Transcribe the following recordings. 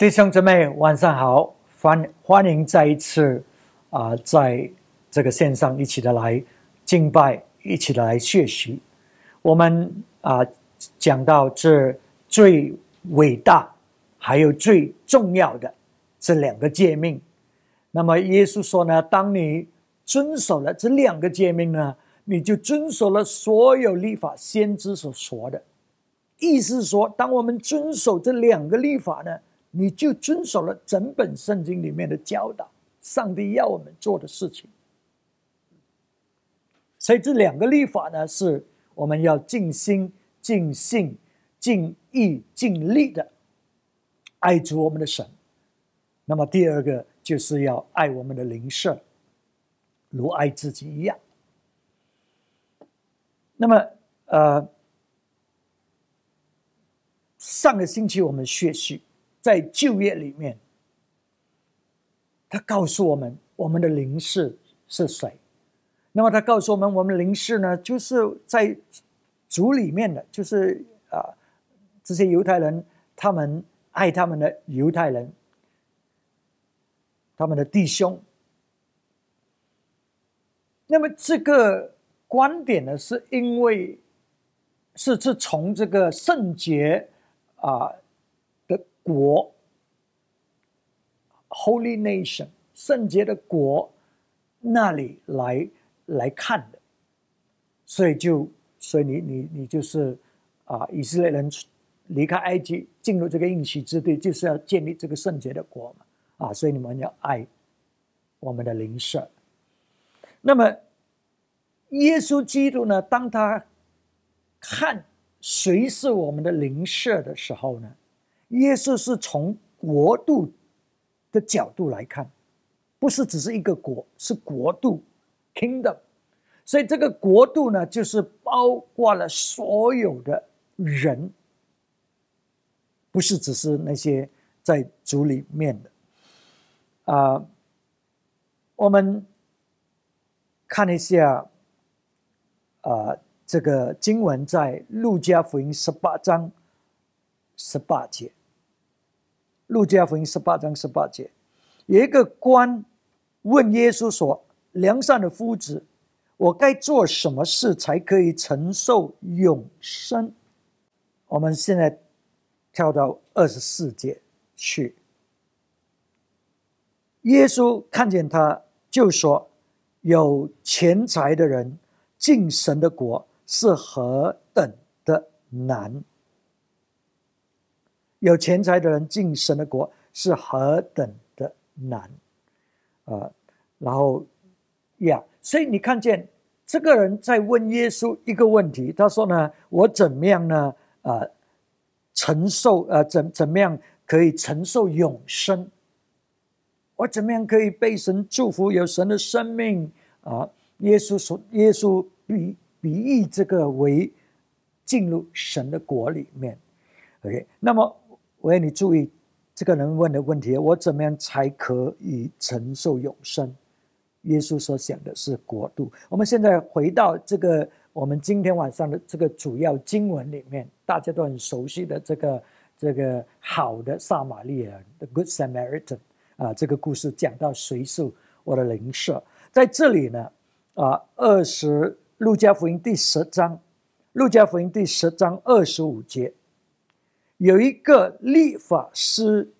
弟兄姊妹，晚上好，欢欢迎再一次啊，在这个线上一起的来敬拜，一起来学习。我们啊讲到这最伟大还有最重要的这两个诫命。那么耶稣说呢，当你遵守了这两个诫命呢，你就遵守了所有立法先知所说的。意思说，当我们遵守这两个立法呢，你就遵守了整本圣经里面的教导，上帝要我们做的事情。所以这两个立法呢，是我们要尽心、尽性、尽意、尽力的爱主我们的神。那么第二个就是要爱我们的邻舍，如爱自己一样。那么，呃。上个星期我们学习在就业里面，他告诉我们我们的灵士是谁。那么他告诉我们，我们灵士呢，就是在族里面的，就是啊，这些犹太人，他们爱他们的犹太人，他们的弟兄。那么这个观点呢，是因为是是从这个圣洁。啊国，Holy Nation，圣洁的国那里来来看的，所以就所以你你你就是啊，以色列人离开埃及进入这个应许之地，就是要建立这个圣洁的国嘛啊，所以你们要爱我们的灵舍。那么耶稣基督呢，当他看。谁是我们的灵舍的时候呢？耶稣是从国度的角度来看，不是只是一个国，是国度 （kingdom）。所以这个国度呢，就是包括了所有的人，不是只是那些在主里面的。啊，我们看一下，啊。这个经文在路加福音十八章十八节。路加福音十八章十八节，有一个官问耶稣说：“良善的夫子，我该做什么事才可以承受永生？”我们现在跳到二十四节去。耶稣看见他，就说：“有钱财的人进神的国。”是何等的难！有钱财的人进神的国是何等的难啊！然后呀，所以你看见这个人在问耶稣一个问题，他说呢：“我怎么样呢？啊，承受呃怎怎么样可以承受永生？我怎么样可以被神祝福，有神的生命啊？”耶稣说：“耶稣比。”比喻这个为进入神的国里面，OK。那么我要你注意这个人问的问题：我怎么样才可以承受永生？耶稣所想的是国度。我们现在回到这个我们今天晚上的这个主要经文里面，大家都很熟悉的这个这个好的撒玛利亚人的 Good Samaritan 啊，这个故事讲到谁是我的灵舍？在这里呢啊，二十。路加福音第十章，路加福音第十章二十五节，有一个立法师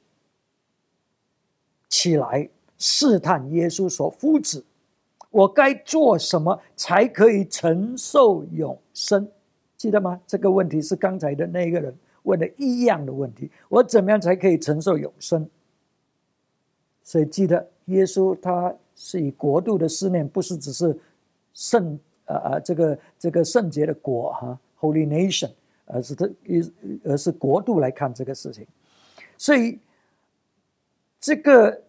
起来试探耶稣说：“夫子，我该做什么才可以承受永生？”记得吗？这个问题是刚才的那个人问的一样的问题。我怎么样才可以承受永生？所以记得，耶稣他是以国度的思念，不是只是圣。呃呃，这个这个圣洁的国哈，Holy Nation，而是它一而是国度来看这个事情，所以这个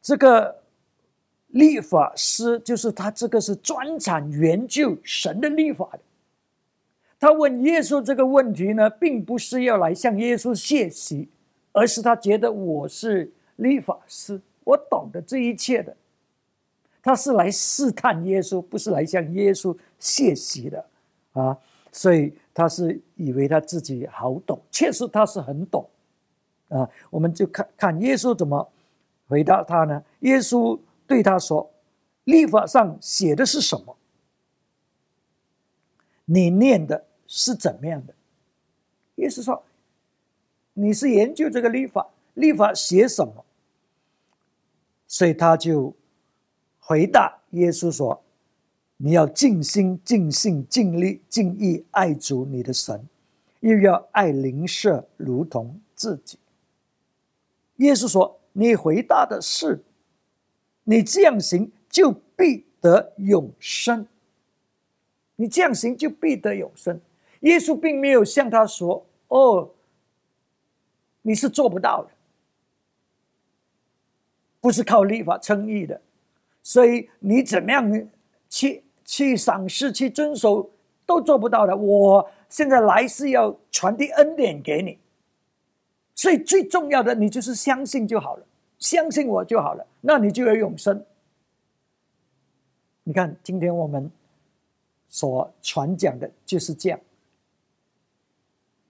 这个立法师就是他这个是专产研究神的立法的。他问耶稣这个问题呢，并不是要来向耶稣谢习，而是他觉得我是立法师，我懂得这一切的。他是来试探耶稣，不是来向耶稣谢席的啊！所以他是以为他自己好懂，确实他是很懂啊，我们就看看耶稣怎么回答他呢？耶稣对他说：“立法上写的是什么？你念的是怎么样的？”耶稣说：“你是研究这个立法，立法写什么？”所以他就回答耶稣说：“你要尽心、尽性、尽力、尽意爱主你的神，又要爱邻舍如同自己。”耶稣说：“你回答的是，你这样行就必得永生。你这样行就必得永生。”耶稣并没有向他说：“哦，你是做不到的。”不是靠立法称义的，所以你怎么样去去赏识、去遵守，都做不到的。我现在来是要传递恩典给你，所以最重要的，你就是相信就好了，相信我就好了，那你就有永生。你看，今天我们所传讲的就是这样，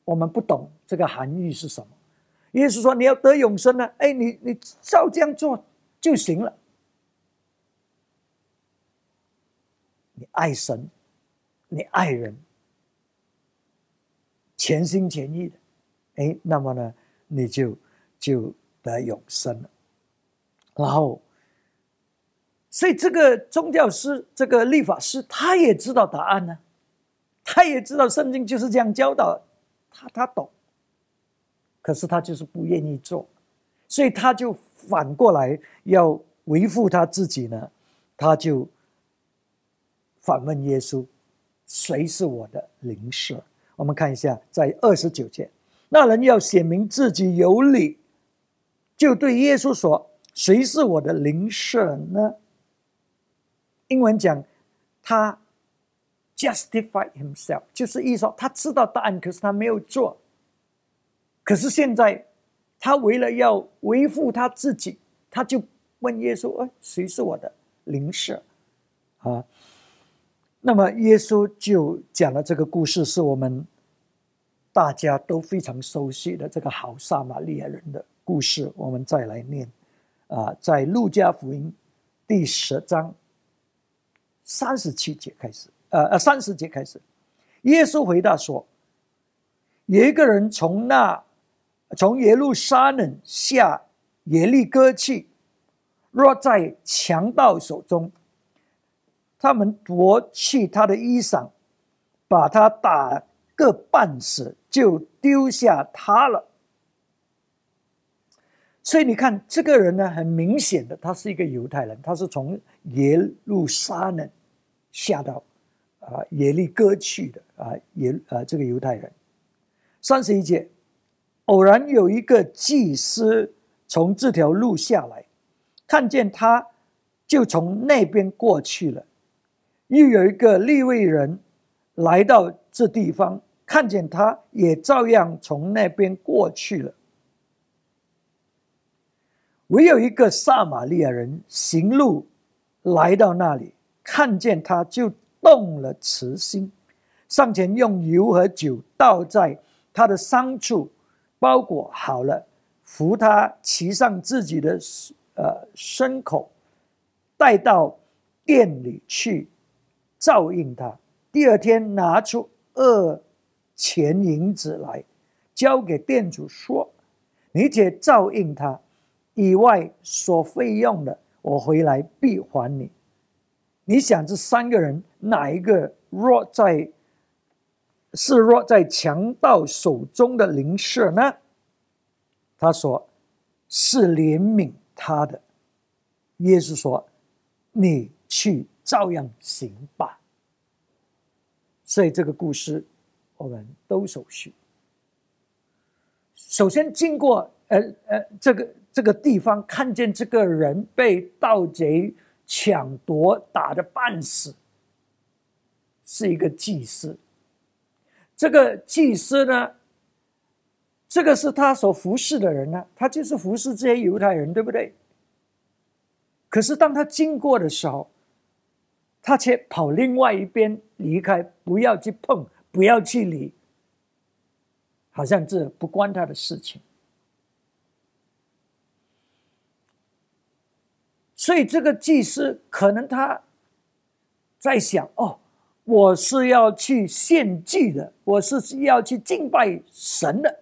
我们不懂这个含义是什么。耶稣说：“你要得永生呢？哎，你你照这样做就行了。你爱神，你爱人，全心全意的，哎，那么呢，你就就得永生了。然后，所以这个宗教师，这个立法师，他也知道答案呢，他也知道圣经就是这样教导，他他懂。”可是他就是不愿意做，所以他就反过来要维护他自己呢，他就反问耶稣：“谁是我的邻舍？”我们看一下，在二十九节，那人要显明自己有理，就对耶稣说：“谁是我的邻舍呢？”英文讲他 justify himself，就是意思说他知道答案，可是他没有做。可是现在，他为了要维护他自己，他就问耶稣：“哎，谁是我的邻舍？”啊，那么耶稣就讲了这个故事，是我们大家都非常熟悉的这个好撒玛利亚人的故事。我们再来念啊，在路加福音第十章三十七节开始，呃呃，三十节开始，耶稣回答说：“有一个人从那。”从耶路撒冷下耶利哥去，若在强盗手中，他们夺去他的衣裳，把他打个半死，就丢下他了。所以你看，这个人呢，很明显的，他是一个犹太人，他是从耶路撒冷下到啊耶利哥去的啊耶啊这个犹太人，三十一节。偶然有一个祭司从这条路下来，看见他，就从那边过去了。又有一个利未人来到这地方，看见他，也照样从那边过去了。唯有一个撒玛利亚人行路来到那里，看见他，就动了慈心，上前用油和酒倒在他的伤处。包裹好了，扶他骑上自己的呃牲口，带到店里去照应他。第二天拿出二钱银子来，交给店主说：“你且照应他，以外所费用的，我回来必还你。”你想这三个人哪一个若在？是若在强盗手中的灵舍呢？他说：“是怜悯他的。”耶稣说：“你去照样行吧。”所以这个故事我们都熟悉。首先经过呃呃这个这个地方，看见这个人被盗贼抢夺，打的半死，是一个祭司。这个祭司呢，这个是他所服侍的人呢，他就是服侍这些犹太人，对不对？可是当他经过的时候，他却跑另外一边离开，不要去碰，不要去理。好像这不关他的事情。所以这个祭司可能他在想，哦，我是要去献祭的，我是要去敬拜神的，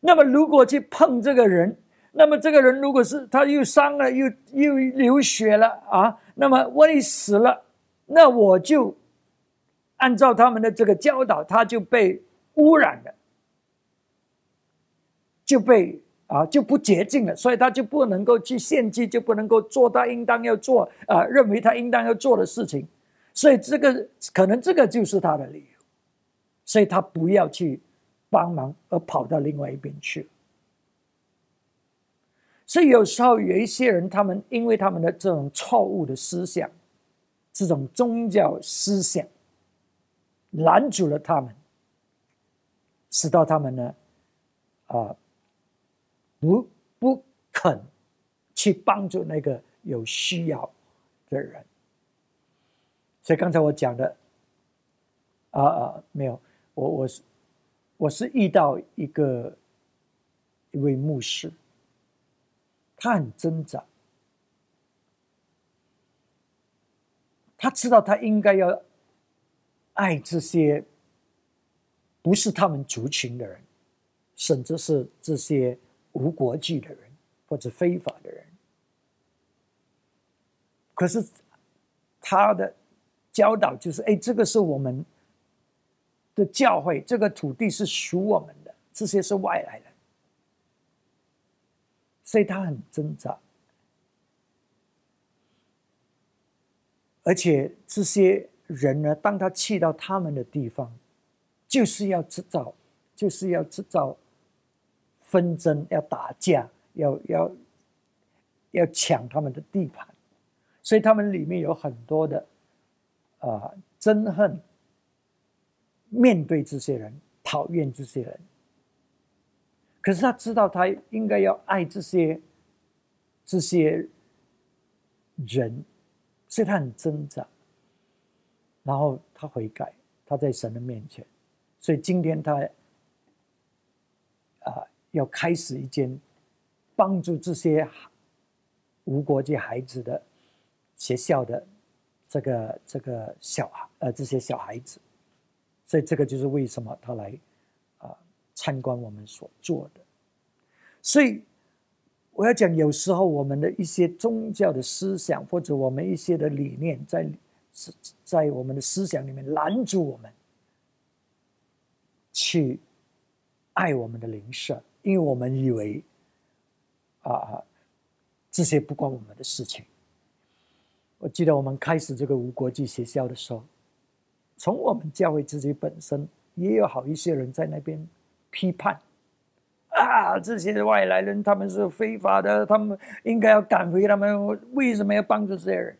那么如果去碰这个人。那么这个人如果是他又伤了，又又流血了啊，那么万一死了，那我就按照他们的这个教导，他就被污染了，就被。啊，就不洁净了，所以他就不能够去献祭，就不能够做他应当要做啊，认为他应当要做的事情，所以这个可能这个就是他的理由，所以他不要去帮忙，而跑到另外一边去。所以有时候有一些人，他们因为他们的这种错误的思想，这种宗教思想，拦阻了他们，使到他们呢，啊。不不肯去帮助那个有需要的人，所以刚才我讲的，啊啊，没有，我我是我是遇到一个一位牧师，很挣扎，他知道他应该要爱这些不是他们族群的人，甚至是这些。无国籍的人或者非法的人，可是他的教导就是：哎，这个是我们的教会，这个土地是属我们的，这些是外来人，所以他很挣扎。而且这些人呢，当他去到他们的地方，就是要制造，就是要制造。纷争要打架，要要要抢他们的地盘，所以他们里面有很多的啊憎恨，面对这些人，讨厌这些人。可是他知道，他应该要爱这些这些人，所以他很挣扎。然后他悔改，他在神的面前，所以今天他啊。要开始一间帮助这些无国界孩子的学校的这个这个小孩呃这些小孩子，所以这个就是为什么他来参观我们所做的。所以我要讲，有时候我们的一些宗教的思想或者我们一些的理念，在在我们的思想里面拦住我们去爱我们的灵舍。因为我们以为，啊，这些不关我们的事情。我记得我们开始这个无国际学校的时候，从我们教会自己本身也有好一些人在那边批判，啊，这些外来人他们是非法的，他们应该要赶回他们，为什么要帮助这些人？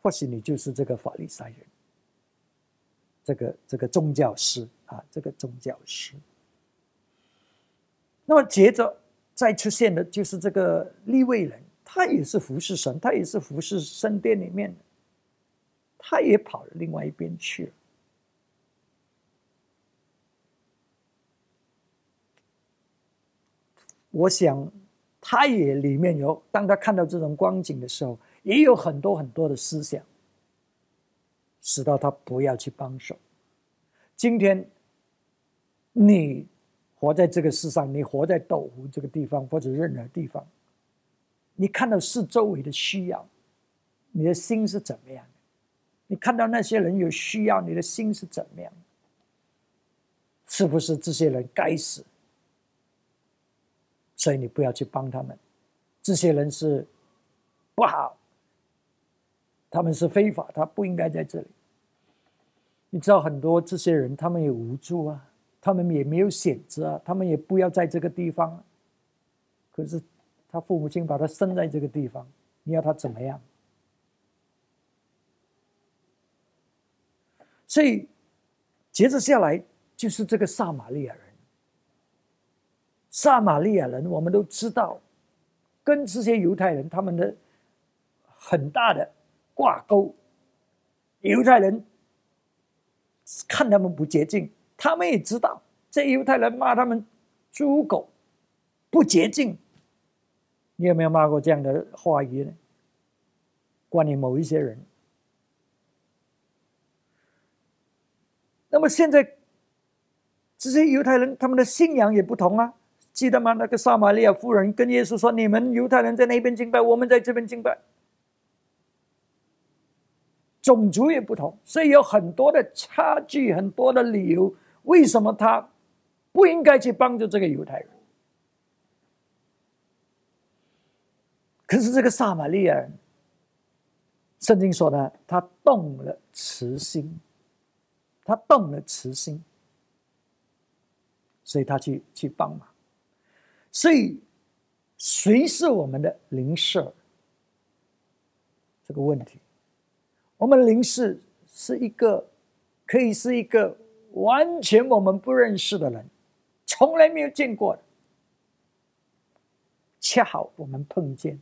或许你就是这个法利赛人。这个这个宗教师啊，这个宗教师。那么接着再出现的就是这个立位人，他也是服侍神，他也是服侍圣殿里面的，他也跑了另外一边去了。我想，他也里面有，当他看到这种光景的时候，也有很多很多的思想。使到他不要去帮手。今天，你活在这个世上，你活在斗湖这个地方或者任何地方，你看到四周围的需要，你的心是怎么样？你看到那些人有需要，你的心是怎么样？是不是这些人该死？所以你不要去帮他们，这些人是不好，他们是非法，他不应该在这里。你知道很多这些人，他们也无助啊，他们也没有选择啊，他们也不要在这个地方。可是他父母亲把他生在这个地方，你要他怎么样？所以接着下来就是这个撒玛利亚人。撒玛利亚人我们都知道，跟这些犹太人他们的很大的挂钩，犹太人。看他们不洁净，他们也知道这犹太人骂他们猪狗不洁净，你有没有骂过这样的话语呢？关于某一些人。那么现在，这些犹太人他们的信仰也不同啊，记得吗？那个撒玛利亚妇人跟耶稣说：“你们犹太人在那边敬拜，我们在这边敬拜。”种族也不同，所以有很多的差距，很多的理由，为什么他不应该去帮助这个犹太人？可是这个撒玛利亚人，圣经说呢，他动了慈心，他动了慈心，所以他去去帮忙。所以，谁是我们的灵舍？这个问题。我们灵视是一个，可以是一个完全我们不认识的人，从来没有见过的。恰好我们碰见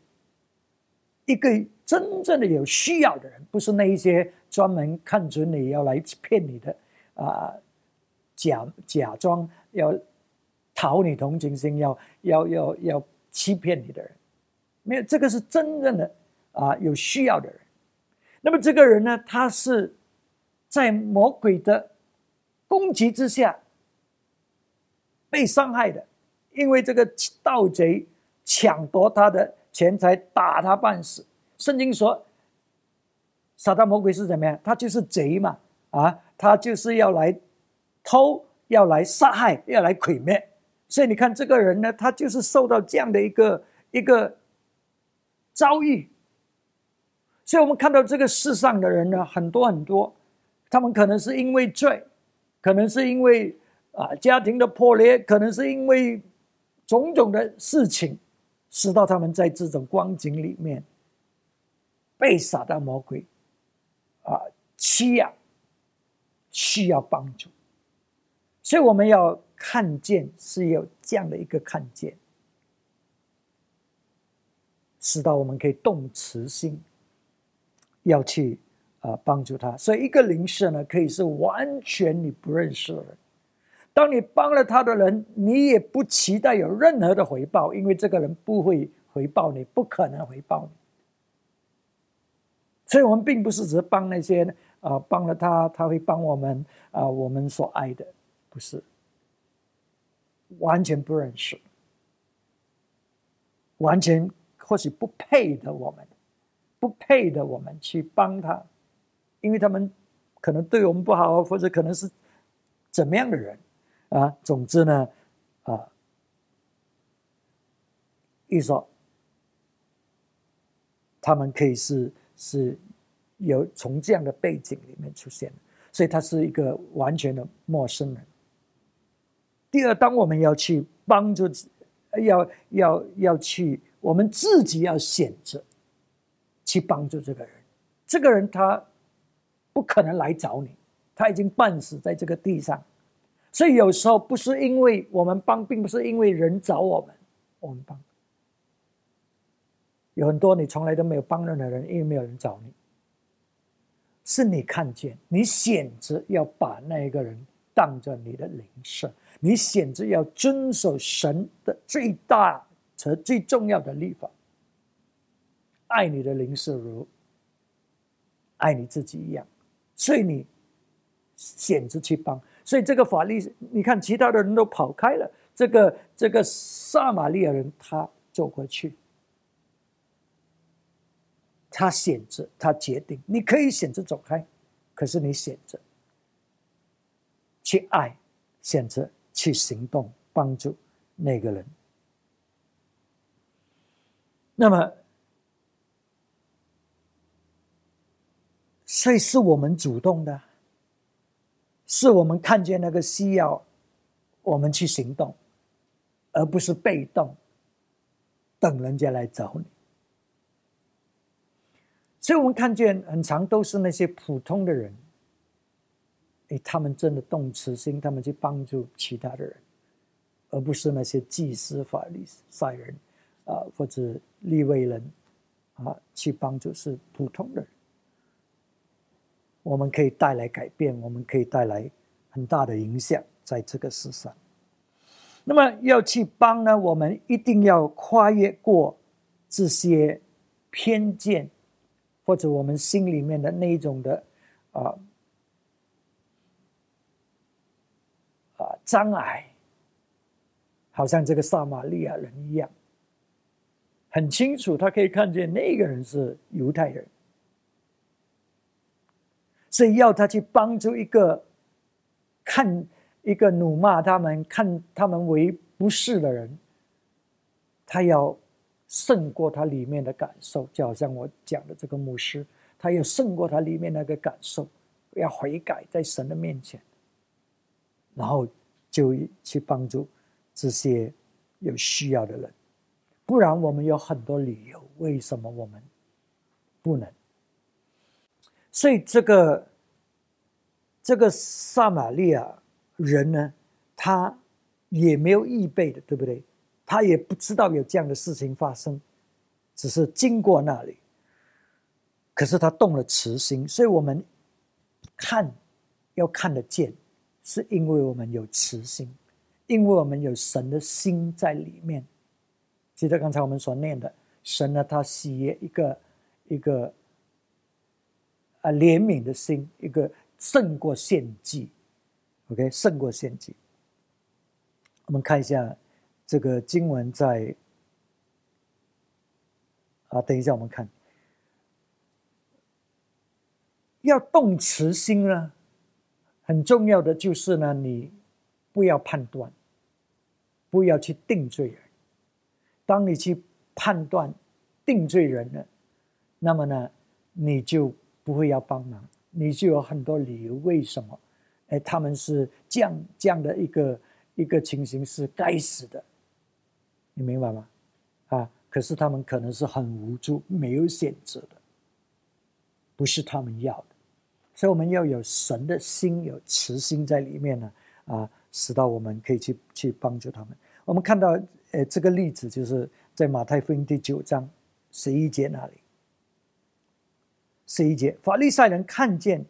一个真正的有需要的人，不是那一些专门看准你要来骗你的啊，假假装要讨你同情心，要要要要欺骗你的人。没有，这个是真正的啊，有需要的人。那么这个人呢，他是在魔鬼的攻击之下被伤害的，因为这个盗贼抢夺他的钱财，打他半死。圣经说，撒旦魔鬼是怎么样？他就是贼嘛，啊，他就是要来偷，要来杀害，要来毁灭。所以你看这个人呢，他就是受到这样的一个一个遭遇。所以我们看到这个世上的人呢，很多很多，他们可能是因为罪，可能是因为啊家庭的破裂，可能是因为种种的事情，使到他们在这种光景里面被撒旦魔鬼啊欺压，需要帮助。所以我们要看见是有这样的一个看见，使到我们可以动慈心。要去啊帮助他，所以一个邻舍呢，可以是完全你不认识的人。当你帮了他的人，你也不期待有任何的回报，因为这个人不会回报你，不可能回报你。所以我们并不是只帮那些啊帮了他，他会帮我们啊我们所爱的，不是完全不认识，完全或许不配的我们。不配的，我们去帮他，因为他们可能对我们不好，或者可能是怎么样的人啊？总之呢，啊，一说他们可以是是有从这样的背景里面出现，所以他是一个完全的陌生人。第二，当我们要去帮助，要要要去，我们自己要选择。去帮助这个人，这个人他不可能来找你，他已经半死在这个地上，所以有时候不是因为我们帮，并不是因为人找我们，我们帮。有很多你从来都没有帮任何人，因为没有人找你，是你看见，你选择要把那个人当着你的灵舍，你选择要遵守神的最大和最重要的律法。爱你的灵舍如爱你自己一样，所以你选择去帮。所以这个法律，你看其他的人都跑开了，这个这个撒玛利亚人他走过去，他选择，他决定，你可以选择走开，可是你选择去爱，选择去行动，帮助那个人。那么。所以是我们主动的，是我们看见那个需要，我们去行动，而不是被动等人家来找你。所以我们看见很长都是那些普通的人，哎，他们真的动慈心，他们去帮助其他的人，而不是那些祭司、法律赛人啊，或者立位人啊，去帮助是普通的人。我们可以带来改变，我们可以带来很大的影响，在这个世上。那么要去帮呢，我们一定要跨越过这些偏见，或者我们心里面的那一种的啊障碍，好像这个撒玛利亚人一样，很清楚，他可以看见那个人是犹太人，所以要他去帮助一个看一个辱骂他们、看他们为不是的人，他要。胜过他里面的感受，就好像我讲的这个牧师，他要胜过他里面那个感受，要悔改在神的面前，然后就去帮助这些有需要的人。不然，我们有很多理由，为什么我们不能？所以，这个这个撒玛利亚人呢，他也没有预备的，对不对？他也不知道有这样的事情发生，只是经过那里。可是他动了慈心，所以我们看要看得见，是因为我们有慈心，因为我们有神的心在里面。记得刚才我们所念的，神呢，他喜悦一个一个啊怜悯的心，一个胜过献祭。OK，胜过献祭。我们看一下。这个经文在啊，等一下我们看，要动慈心呢，很重要的就是呢，你不要判断，不要去定罪人。当你去判断、定罪人呢，那么呢，你就不会要帮忙，你就有很多理由为什么？哎，他们是这样这样的一个一个情形是该死的。你明白吗？啊！可是他们可能是很无助、没有选择的，不是他们要的，所以我们要有神的心、有慈心在里面呢，啊，使到我们可以去去帮助他们。我们看到，呃，这个例子就是在马太福音第九章十一节那里。十一节，法利赛人看见，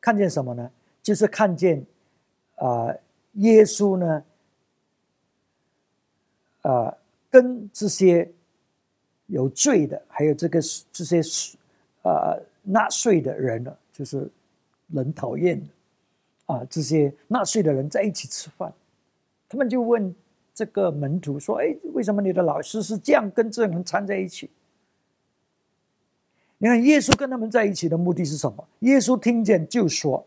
看见什么呢？就是看见，啊，耶稣呢？啊，跟这些有罪的，还有这个这些啊纳税的人呢，就是人讨厌的啊，这些纳税的人在一起吃饭，他们就问这个门徒说：“哎，为什么你的老师是这样跟这人掺在一起？”你看，耶稣跟他们在一起的目的是什么？耶稣听见就说：“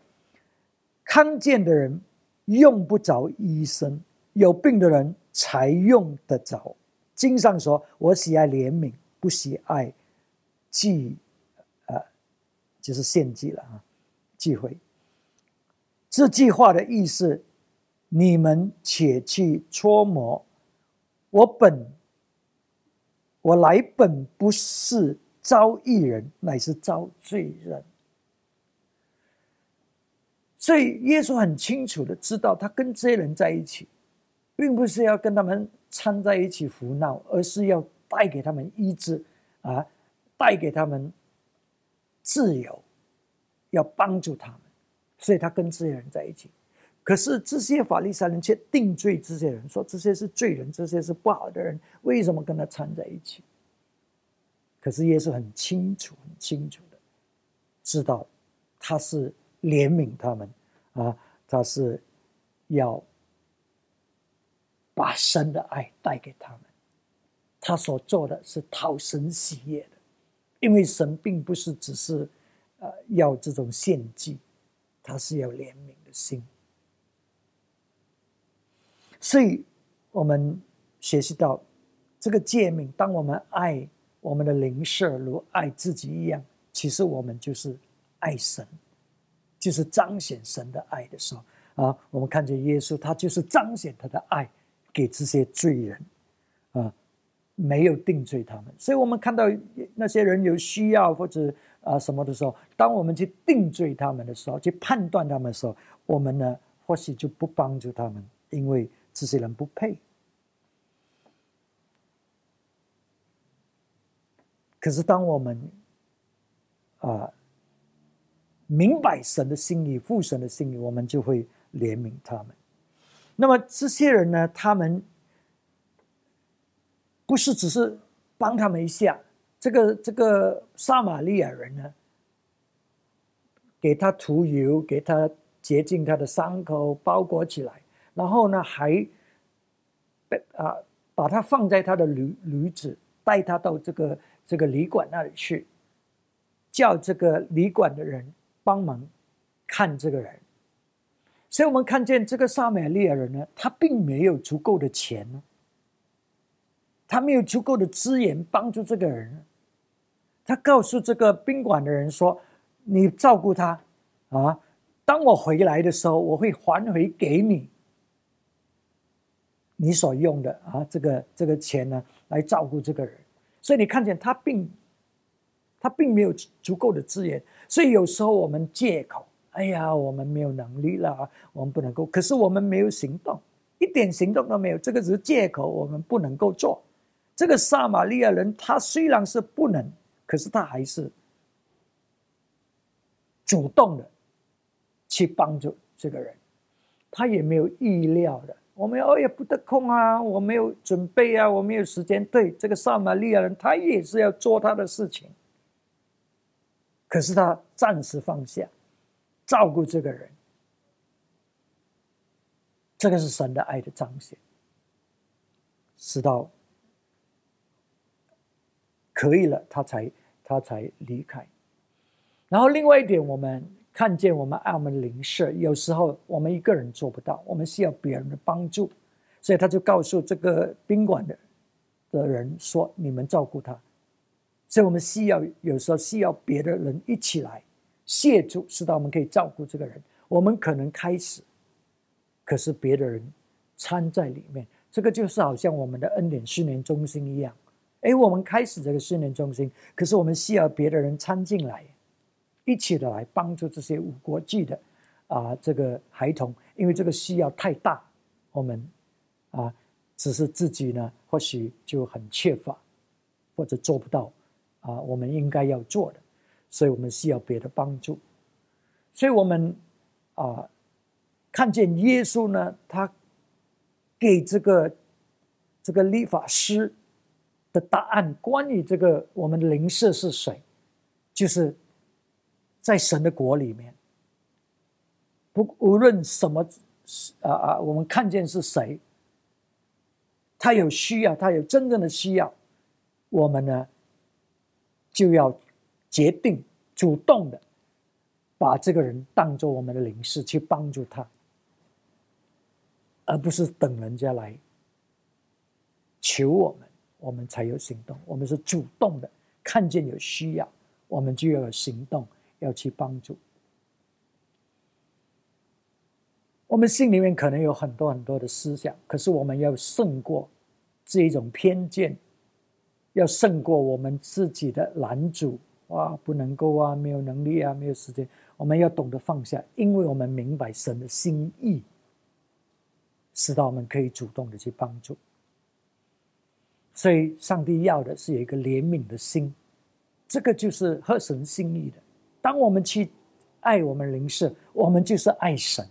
康健的人用不着医生，有病的人。”才用得着。经上说：“我喜爱怜悯，不喜爱祭，就是献祭了啊，忌讳。”这句话的意思，你们且去搓磨。我本我来本不是招义人，乃是招罪人。所以耶稣很清楚的知道，他跟这些人在一起。并不是要跟他们掺在一起胡闹，而是要带给他们医治，啊，带给他们自由，要帮助他们，所以他跟这些人在一起。可是这些法利赛人却定罪这些人，说这些是罪人，这些是不好的人，为什么跟他掺在一起？可是耶稣很清楚、很清楚的知道，他是怜悯他们，啊，他是要。把神的爱带给他们，他所做的是讨神喜悦的，因为神并不是只是，呃，要这种献祭，他是要怜悯的心。所以，我们学习到这个诫命：当我们爱我们的邻舍如爱自己一样，其实我们就是爱神，就是彰显神的爱的时候啊。我们看见耶稣，他就是彰显他的爱。给这些罪人，没有定罪他们，所以我们看到那些人有需要或者啊什么的时候，当我们去定罪他们的时候，去判断他们的时候，我们呢或许就不帮助他们，因为这些人不配。可是当我们啊明白神的心意、父神的心意，我们就会怜悯他们。那么这些人呢？他们不是只是帮他们一下。这个这个撒玛利亚人呢，给他涂油，给他洁净他的伤口，包裹起来，然后呢，还被啊把他放在他的驴驴子，带他到这个这个旅馆那里去，叫这个旅馆的人帮忙看这个人。所以我们看见这个撒玛利亚人呢，他并没有足够的钱呢，他没有足够的资源帮助这个人。他告诉这个宾馆的人说：“你照顾他，啊，当我回来的时候，我会还回给你你所用的啊，这个这个钱呢，来照顾这个人。所以你看见他并他并没有足够的资源，所以有时候我们借口，哎呀，我们没有能力了，我们不能够。可是我们没有行动，一点行动都没有，这个只是借口，我们不能够做。这个撒玛利亚人，他虽然是不能。”可是他还是主动的去帮助这个人，他也没有意料的。我们哦也不得空啊，我没有准备啊，我没有时间。对这个撒玛利亚人，他也是要做他的事情。可是他暂时放下，照顾这个人，这个是神的爱的彰显，直到可以了，他才。他才离开。然后另外一点，我们看见我们爱我们邻舍，有时候我们一个人做不到，我们需要别人的帮助，所以他就告诉这个宾馆的的人说：“你们照顾他。”所以我们需要有时候需要别的人一起来协助，使到我们可以照顾这个人。我们可能开始，可是别的人掺在里面，这个就是好像我们的恩典训练中心一样。哎，我们开始这个训练中心，可是我们需要别的人参进来，一起的来帮助这些无国际的啊这个孩童，因为这个需要太大，我们啊只是自己呢或许就很缺乏，或者做不到啊我们应该要做的，所以我们需要别的帮助，所以我们啊看见耶稣呢，他给这个这个立法师。的答案，关于这个我们的灵舍是谁，就是在神的国里面，不无论什么，啊啊，我们看见是谁，他有需要，他有真正的需要，我们呢就要决定主动的把这个人当做我们的灵士去帮助他，而不是等人家来求我们。我们才有行动，我们是主动的，看见有需要，我们就要有行动，要去帮助。我们心里面可能有很多很多的思想，可是我们要胜过这一种偏见，要胜过我们自己的拦阻啊，不能够啊，没有能力啊，没有时间。我们要懂得放下，因为我们明白神的心意，使到我们可以主动的去帮助。所以，上帝要的是有一个怜悯的心，这个就是合神心意的。当我们去爱我们灵舍，我们就是爱神，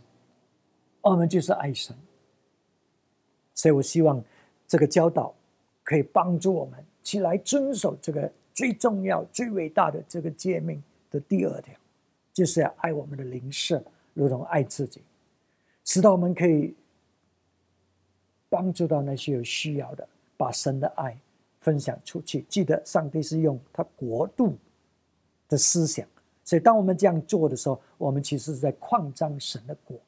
我们就是爱神。所以我希望这个教导可以帮助我们起来遵守这个最重要、最伟大的这个诫命的第二条，就是要爱我们的灵舍，如同爱自己，使到我们可以帮助到那些有需要的。把神的爱分享出去，记得上帝是用他国度的思想，所以当我们这样做的时候，我们其实是在扩张神的国，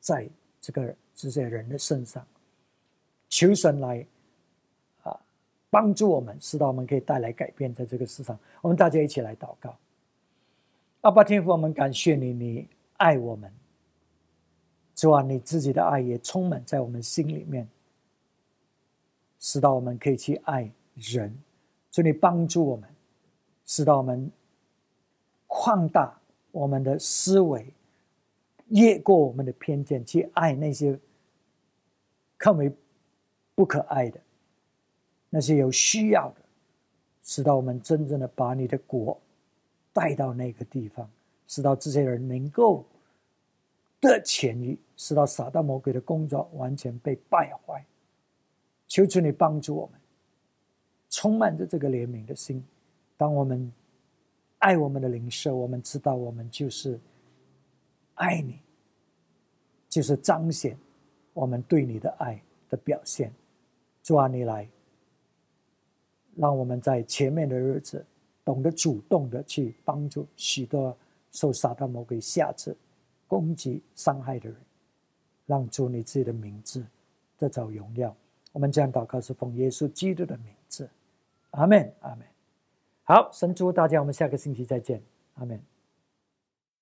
在这个这些人的身上，求神来啊帮助我们，使到我们可以带来改变，在这个世上，我们大家一起来祷告。阿爸天父，我们感谢你，你爱我们，主啊，你自己的爱也充满在我们心里面。使到我们可以去爱人，求你帮助我们，使到我们扩大我们的思维，越过我们的偏见，去爱那些看为不可爱的、那些有需要的，使到我们真正的把你的国带到那个地方，使到这些人能够得痊愈，使到撒旦魔鬼的工作完全被败坏。求主你帮助我们，充满着这个怜悯的心。当我们爱我们的灵舍，我们知道我们就是爱你，就是彰显我们对你的爱的表现。主啊，你来，让我们在前面的日子懂得主动的去帮助许多受撒旦魔鬼下制、攻击、伤害的人，让主你自己的名字得着荣耀。我们这样祷告是奉耶稣基督的名字，阿门，阿门。好，神祝大家，我们下个星期再见，阿门。